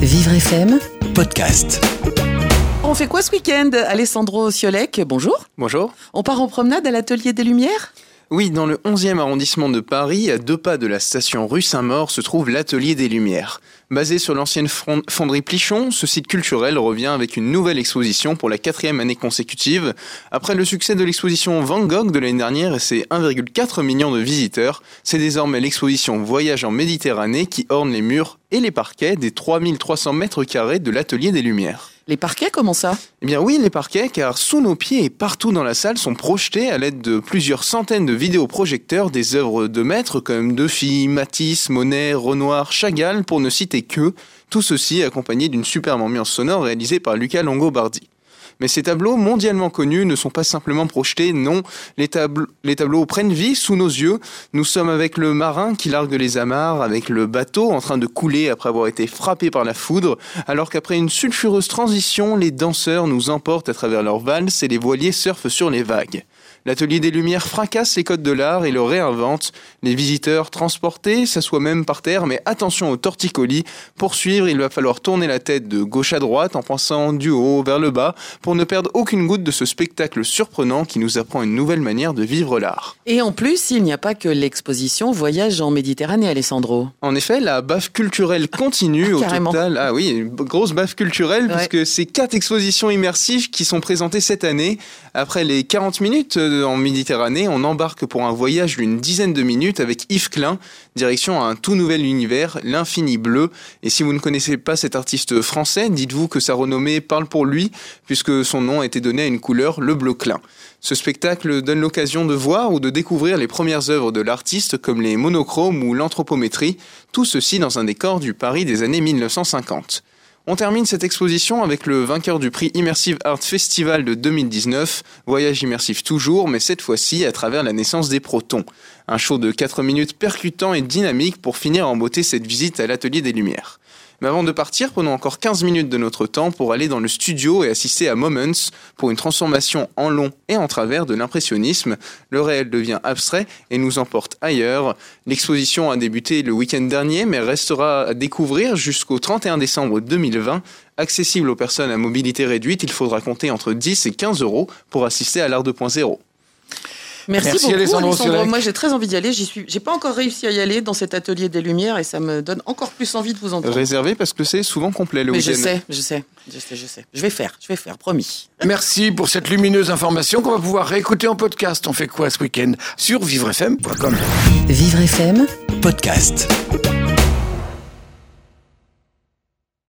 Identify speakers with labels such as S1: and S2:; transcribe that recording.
S1: Vivre FM,
S2: podcast.
S3: On fait quoi ce week-end Alessandro Ciolec, bonjour.
S4: Bonjour.
S3: On part en promenade à l'Atelier des Lumières?
S4: Oui, dans le 11e arrondissement de Paris, à deux pas de la station rue Saint-Maur, se trouve l'Atelier des Lumières. Basé sur l'ancienne fonderie Plichon, ce site culturel revient avec une nouvelle exposition pour la quatrième année consécutive. Après le succès de l'exposition Van Gogh de l'année dernière et ses 1,4 million de visiteurs, c'est désormais l'exposition Voyage en Méditerranée qui orne les murs et les parquets des 3300 mètres carrés de l'Atelier des Lumières.
S3: Les parquets, comment ça?
S4: Eh bien oui, les parquets, car sous nos pieds et partout dans la salle sont projetés à l'aide de plusieurs centaines de vidéoprojecteurs des œuvres de maîtres comme Defi, Matisse, Monet, Renoir, Chagall, pour ne citer que, tout ceci accompagné d'une superbe ambiance sonore réalisée par Luca Longobardi. Mais ces tableaux mondialement connus ne sont pas simplement projetés, non, les, tabl- les tableaux prennent vie sous nos yeux. Nous sommes avec le marin qui largue les amarres, avec le bateau en train de couler après avoir été frappé par la foudre, alors qu'après une sulfureuse transition, les danseurs nous emportent à travers leurs valses et les voiliers surfent sur les vagues. L'atelier des Lumières fracasse les codes de l'art et le réinvente. Les visiteurs transportés s'assoient même par terre, mais attention aux torticolis. Pour suivre, il va falloir tourner la tête de gauche à droite en pensant du haut vers le bas pour ne perdre aucune goutte de ce spectacle surprenant qui nous apprend une nouvelle manière de vivre l'art.
S3: Et en plus, il n'y a pas que l'exposition Voyage en Méditerranée, Alessandro.
S4: En effet, la baffe culturelle continue
S3: Ah,
S4: au total. Ah oui, une grosse baffe culturelle
S3: Ouais.
S4: puisque c'est quatre expositions immersives qui sont présentées cette année. Après les 40 minutes en Méditerranée, on embarque pour un voyage d'une dizaine de minutes avec Yves Klein, direction un tout nouvel univers, l'infini bleu. Et si vous ne connaissez pas cet artiste français, dites-vous que sa renommée parle pour lui puisque son nom a été donné à une couleur, le bleu Klein. Ce spectacle donne l'occasion de voir ou de découvrir les premières œuvres de l'artiste comme les monochromes ou l'anthropométrie, tout ceci dans un décor du Paris des années 1950. On termine cette exposition avec le vainqueur du prix Immersive Art Festival de 2019, voyage immersif toujours, mais cette fois-ci à travers la naissance des protons. Un show de 4 minutes percutant et dynamique pour finir en beauté cette visite à l'Atelier des Lumières. Mais avant de partir, prenons encore 15 minutes de notre temps pour aller dans le studio et assister à Moments pour une transformation en long et en travers de l'impressionnisme. Le réel devient abstrait et nous emporte ailleurs. L'exposition a débuté le week-end dernier mais restera à découvrir jusqu'au 31 décembre 2020. Accessible aux personnes à mobilité réduite, il faudra compter entre 10 et 15 euros pour assister à l'art 2.0.
S3: Merci,
S2: Merci,
S3: beaucoup,
S2: Alessandro.
S3: Moi, j'ai très envie d'y aller. J'y suis. J'ai pas encore réussi à y aller dans cet Atelier des Lumières et ça me donne encore plus envie de vous entendre.
S4: Réservé parce que c'est souvent complet le
S3: Mais je
S4: week-end.
S3: sais, je sais, je sais, je sais. Je vais faire, je vais faire, promis.
S2: Merci pour cette lumineuse information qu'on va pouvoir réécouter en podcast. On fait quoi ce week-end? Sur vivrefm.com
S1: Vivre FM,
S2: Podcast.